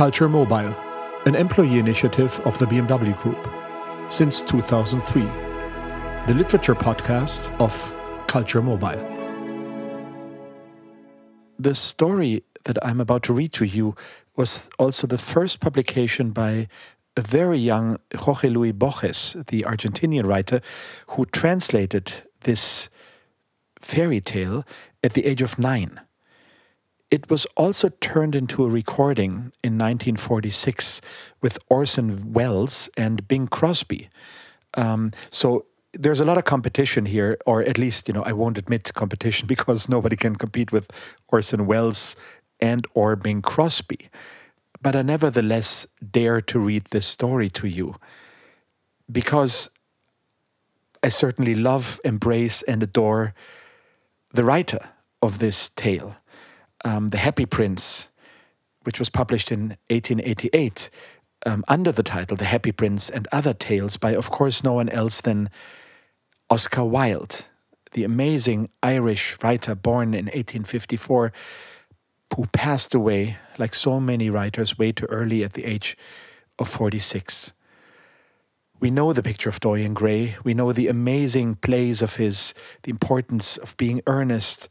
Culture Mobile, an employee initiative of the BMW Group since 2003, the literature podcast of Culture Mobile. The story that I'm about to read to you was also the first publication by a very young Jorge Luis Borges, the Argentinian writer, who translated this fairy tale at the age of nine. It was also turned into a recording in 1946 with Orson Welles and Bing Crosby. Um, so there's a lot of competition here, or at least, you know, I won't admit competition because nobody can compete with Orson Welles and or Bing Crosby. But I nevertheless dare to read this story to you because I certainly love, embrace, and adore the writer of this tale um, The Happy Prince, which was published in 1888 um, under the title The Happy Prince and Other Tales by, of course, no one else than Oscar Wilde, the amazing Irish writer born in 1854, who passed away, like so many writers, way too early at the age of 46. We know the picture of Dorian Gray. We know the amazing plays of his, the importance of being earnest,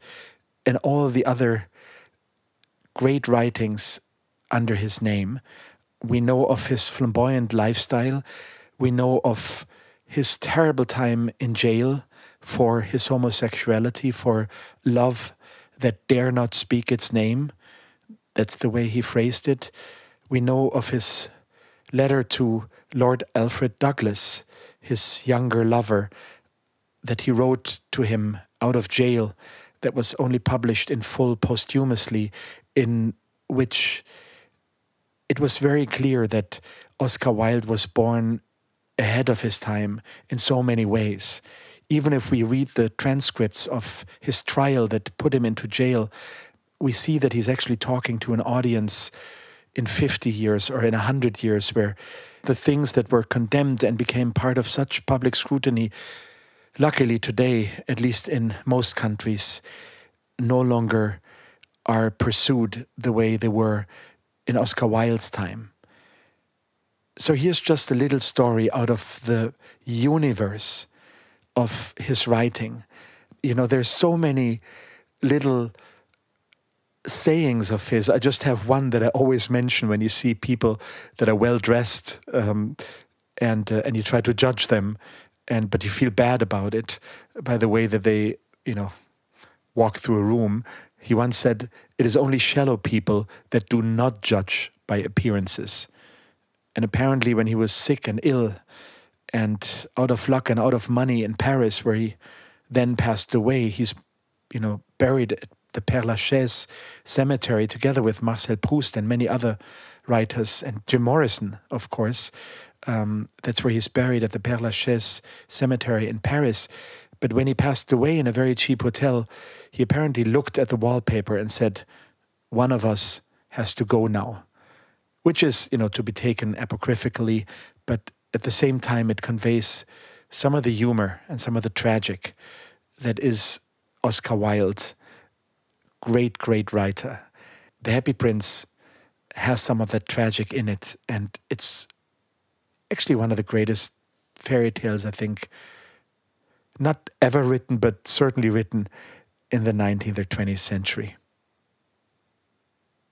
and all the other great writings under his name. We know of his flamboyant lifestyle. We know of his terrible time in jail for his homosexuality, for love that dare not speak its name. That's the way he phrased it. We know of his letter to Lord Alfred Douglas, his younger lover, that he wrote to him out of jail, that was only published in full posthumously in which it was very clear that Oscar Wilde was born ahead of his time in so many ways. Even if we read the transcripts of his trial that put him into jail, we see that he's actually talking to an audience in 50 years or in 100 years where the things that were condemned and became part of such public scrutiny, luckily today, at least in most countries, no longer are pursued the way they were in Oscar Wilde's time. So here's just a little story out of the universe of his writing. You know, there's so many little sayings of his. I just have one that I always mention when you see people that are well dressed um, and uh, and you try to judge them, and but you feel bad about it by the way that they you know walk through a room. He once said, It is only shallow people that do not judge by appearances. And apparently, when he was sick and ill and out of luck and out of money in Paris, where he then passed away, he's, you know, buried at the Père Lachaise cemetery together with Marcel Proust and many other writers, and Jim Morrison, of course. Um, that's where he's buried at the Père Lachaise cemetery in Paris. But when he passed away in a very cheap hotel, he apparently looked at the wallpaper and said, One of us has to go now. Which is, you know, to be taken apocryphically, but at the same time, it conveys some of the humor and some of the tragic that is Oscar Wilde's great, great writer. The Happy Prince has some of that tragic in it, and it's actually one of the greatest fairy tales, I think, not ever written, but certainly written in the 19th or 20th century.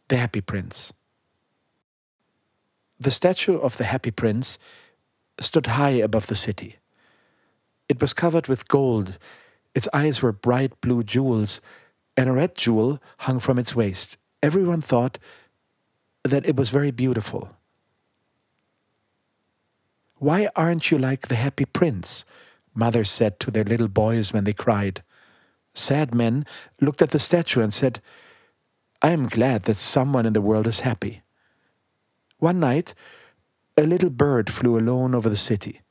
The Happy Prince. The statue of the Happy Prince stood high above the city. It was covered with gold, its eyes were bright blue jewels, and a red jewel hung from its waist. Everyone thought that it was very beautiful. Why aren't you like the Happy Prince? mothers said to their little boys when they cried. Sad men looked at the statue and said, I am glad that someone in the world is happy. One night, a little bird flew alone over the city.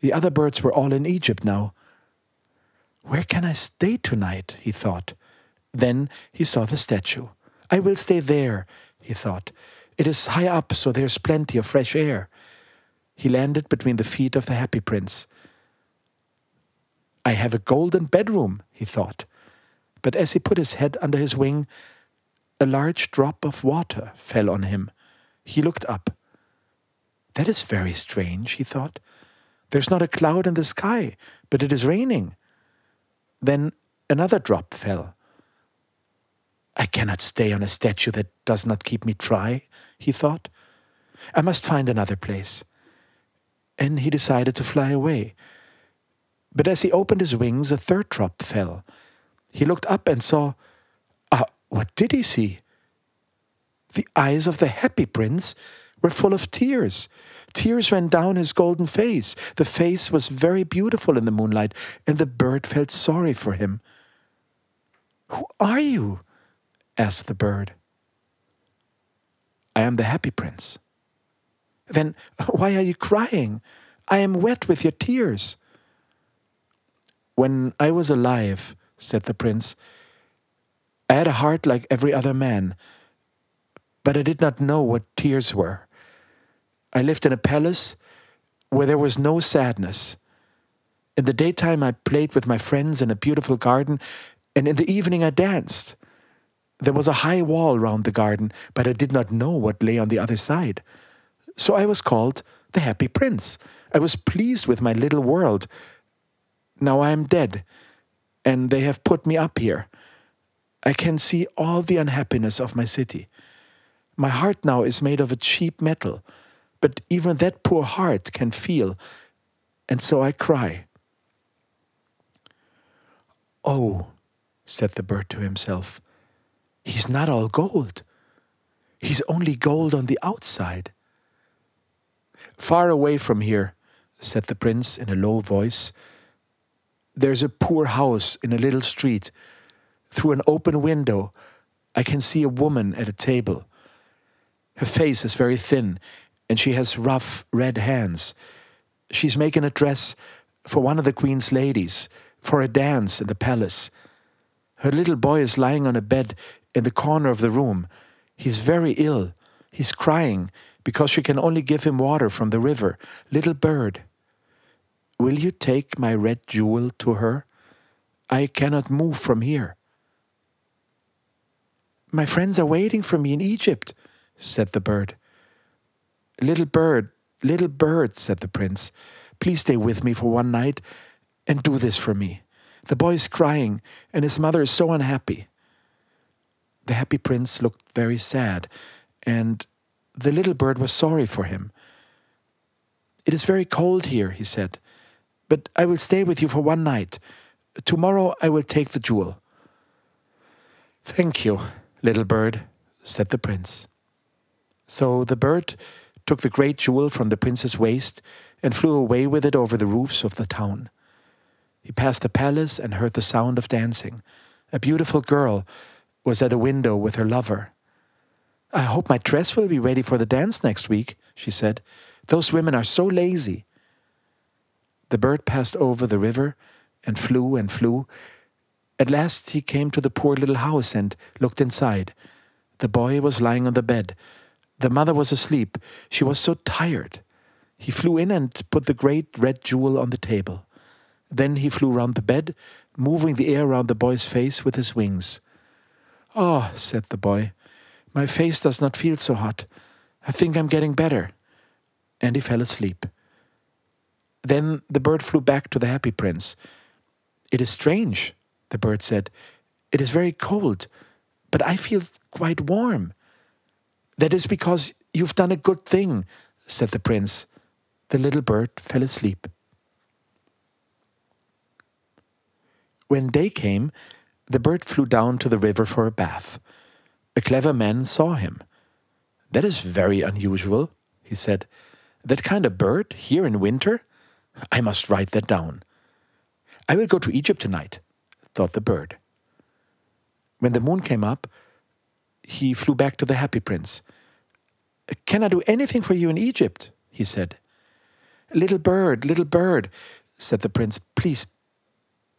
The other birds were all in Egypt now. Where can I stay tonight? he thought. Then he saw the statue. I will stay there, he thought. It is high up, so there's plenty of fresh air. He landed between the feet of the happy prince. I have a golden bedroom, he thought. But as he put his head under his wing, a large drop of water fell on him. He looked up. That is very strange, he thought. There's not a cloud in the sky, but it is raining. Then another drop fell. I cannot stay on a statue that does not keep me dry, he thought. I must find another place. And he decided to fly away. But as he opened his wings, a third drop fell. He looked up and saw. Ah, what did he see? The eyes of the happy prince were full of tears. Tears ran down his golden face. The face was very beautiful in the moonlight, and the bird felt sorry for him. Who are you? asked the bird. I am the happy prince. Then why are you crying? I am wet with your tears. When I was alive, said the prince, I had a heart like every other man, but I did not know what tears were. I lived in a palace where there was no sadness. In the daytime, I played with my friends in a beautiful garden, and in the evening, I danced. There was a high wall round the garden, but I did not know what lay on the other side. So I was called the Happy Prince. I was pleased with my little world. Now I am dead, and they have put me up here. I can see all the unhappiness of my city. My heart now is made of a cheap metal, but even that poor heart can feel, and so I cry. Oh, said the bird to himself, he's not all gold. He's only gold on the outside. Far away from here, said the prince in a low voice, there's a poor house in a little street. Through an open window, I can see a woman at a table. Her face is very thin, and she has rough red hands. She's making a dress for one of the queen's ladies for a dance in the palace. Her little boy is lying on a bed in the corner of the room. He's very ill. He's crying because she can only give him water from the river. Little bird, will you take my red jewel to her? I cannot move from here. My friends are waiting for me in Egypt, said the bird. Little bird, little bird, said the prince, please stay with me for one night and do this for me. The boy is crying, and his mother is so unhappy. The happy prince looked very sad, and the little bird was sorry for him. It is very cold here, he said, but I will stay with you for one night. Tomorrow I will take the jewel. Thank you, little bird, said the prince. So the bird took the great jewel from the prince's waist and flew away with it over the roofs of the town. He passed the palace and heard the sound of dancing. A beautiful girl was at a window with her lover. I hope my dress will be ready for the dance next week, she said. Those women are so lazy. The bird passed over the river and flew and flew. At last he came to the poor little house and looked inside. The boy was lying on the bed. The mother was asleep. She was so tired. He flew in and put the great red jewel on the table. Then he flew round the bed, moving the air round the boy's face with his wings. Oh, said the boy, my face does not feel so hot. I think I'm getting better. And he fell asleep. Then the bird flew back to the happy prince. It is strange, the bird said. It is very cold, but I feel quite warm. That is because you've done a good thing, said the prince. The little bird fell asleep. When day came, the bird flew down to the river for a bath. A clever man saw him. That is very unusual, he said. That kind of bird here in winter? I must write that down. I will go to Egypt tonight, thought the bird. When the moon came up, he flew back to the happy prince. Can I do anything for you in Egypt? he said. Little bird, little bird, said the prince, please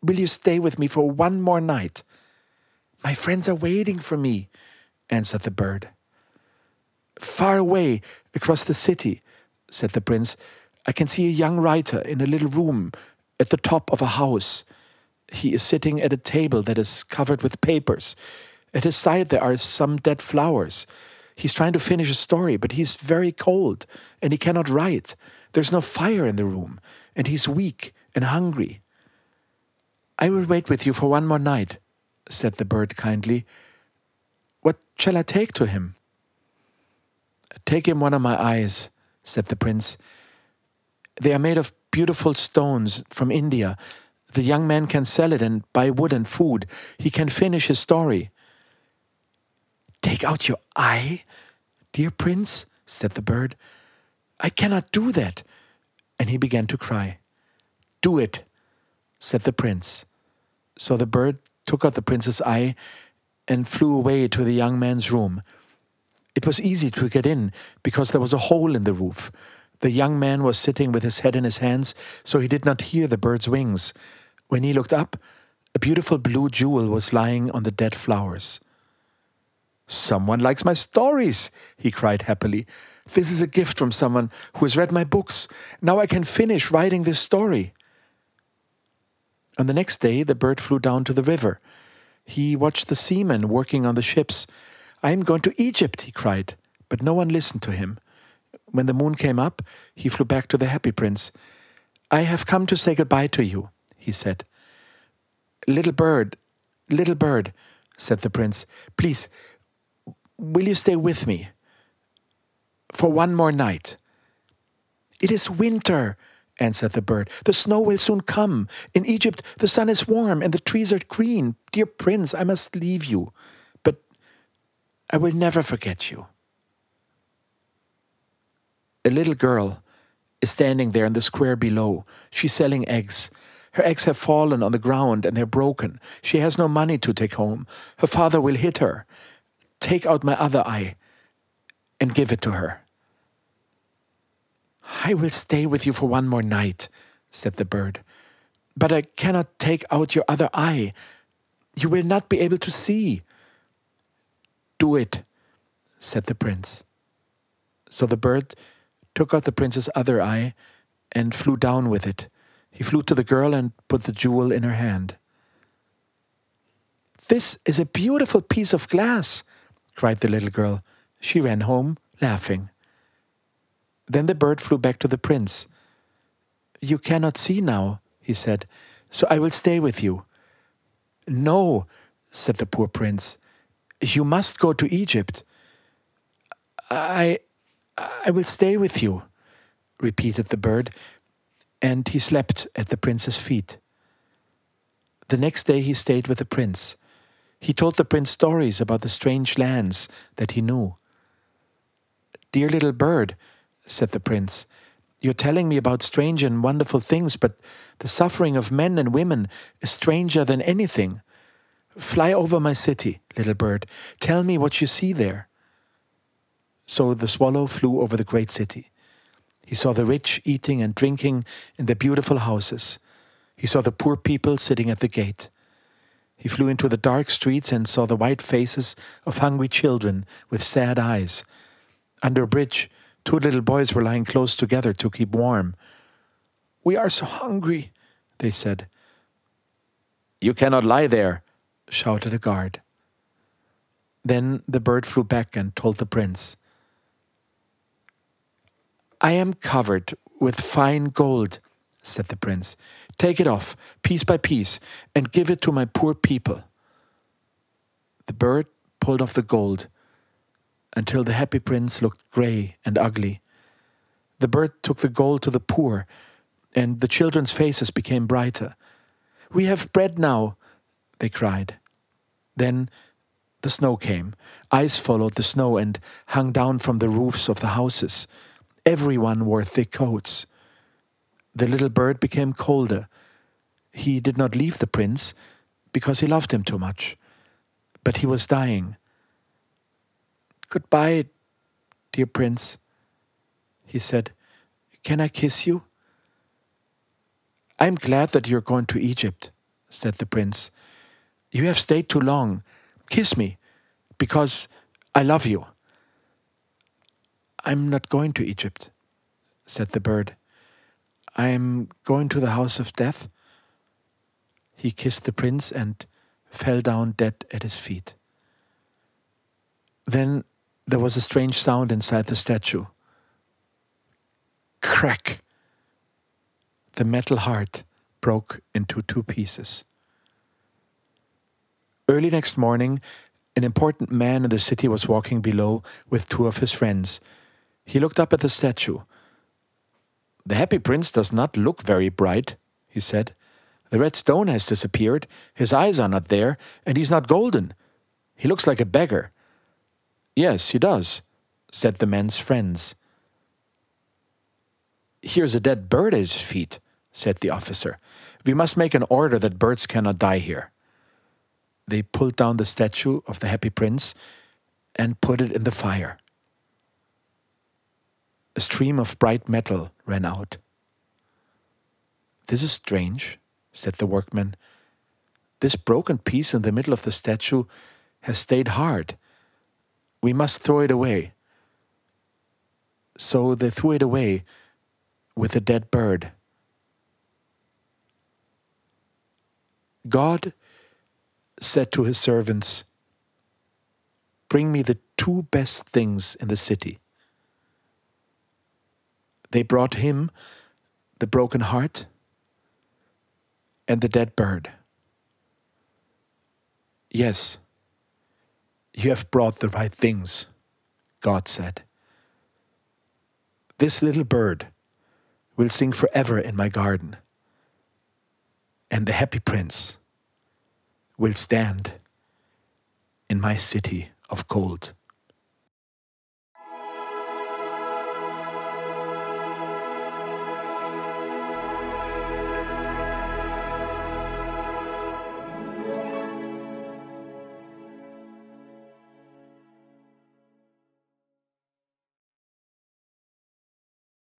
Will you stay with me for one more night? My friends are waiting for me, answered the bird. Far away, across the city, said the prince, I can see a young writer in a little room at the top of a house. He is sitting at a table that is covered with papers. At his side there are some dead flowers. He's trying to finish a story, but he's very cold and he cannot write. There's no fire in the room, and he's weak and hungry. I will wait with you for one more night, said the bird kindly. What shall I take to him? Take him one of my eyes, said the prince. They are made of beautiful stones from India. The young man can sell it and buy wood and food. He can finish his story. Take out your eye, dear prince, said the bird. I cannot do that. And he began to cry. Do it, said the prince. So the bird took out the prince's eye and flew away to the young man's room. It was easy to get in because there was a hole in the roof. The young man was sitting with his head in his hands, so he did not hear the bird's wings. When he looked up, a beautiful blue jewel was lying on the dead flowers. Someone likes my stories, he cried happily. This is a gift from someone who has read my books. Now I can finish writing this story. On the next day, the bird flew down to the river. He watched the seamen working on the ships. I am going to Egypt, he cried, but no one listened to him. When the moon came up, he flew back to the happy prince. I have come to say goodbye to you, he said. Little bird, little bird, said the prince, please, will you stay with me for one more night? It is winter, answered the bird. The snow will soon come. In Egypt, the sun is warm and the trees are green. Dear prince, I must leave you, but I will never forget you. A little girl is standing there in the square below. She's selling eggs. Her eggs have fallen on the ground and they're broken. She has no money to take home. Her father will hit her. Take out my other eye and give it to her. I will stay with you for one more night, said the bird. But I cannot take out your other eye. You will not be able to see. Do it, said the prince. So the bird took out the prince's other eye and flew down with it. He flew to the girl and put the jewel in her hand. This is a beautiful piece of glass, cried the little girl. She ran home, laughing. Then the bird flew back to the prince. You cannot see now, he said, so I will stay with you. No, said the poor prince. You must go to Egypt. I I will stay with you, repeated the bird, and he slept at the prince's feet. The next day he stayed with the prince. He told the prince stories about the strange lands that he knew. Dear little bird, said the prince. You're telling me about strange and wonderful things, but the suffering of men and women is stranger than anything. Fly over my city, little bird. Tell me what you see there. So the swallow flew over the great city. He saw the rich eating and drinking in their beautiful houses. He saw the poor people sitting at the gate. He flew into the dark streets and saw the white faces of hungry children with sad eyes. Under a bridge, Two little boys were lying close together to keep warm. We are so hungry, they said. You cannot lie there, shouted a guard. Then the bird flew back and told the prince. I am covered with fine gold, said the prince. Take it off, piece by piece, and give it to my poor people. The bird pulled off the gold until the happy prince looked grey and ugly. The bird took the gold to the poor, and the children's faces became brighter. We have bread now, they cried. Then the snow came. Ice followed the snow and hung down from the roofs of the houses. Everyone wore thick coats. The little bird became colder. He did not leave the prince because he loved him too much. But he was dying. Goodbye, dear prince, he said. Can I kiss you? I'm glad that you're going to Egypt, said the prince. You have stayed too long. Kiss me, because I love you. I'm not going to Egypt, said the bird. I'm going to the house of death. He kissed the prince and fell down dead at his feet. Then there was a strange sound inside the statue. Crack! The metal heart broke into two pieces. Early next morning, an important man in the city was walking below with two of his friends. He looked up at the statue. The happy prince does not look very bright, he said. The red stone has disappeared, his eyes are not there, and he's not golden. He looks like a beggar. Yes, he does, said the man's friends. Here's a dead bird at his feet, said the officer. We must make an order that birds cannot die here. They pulled down the statue of the happy prince and put it in the fire. A stream of bright metal ran out. This is strange, said the workman. This broken piece in the middle of the statue has stayed hard. We must throw it away. So they threw it away with the dead bird. God said to his servants, Bring me the two best things in the city. They brought him the broken heart and the dead bird. Yes, you have brought the right things, God said. This little bird will sing forever in my garden, and the happy prince will stand in my city of gold.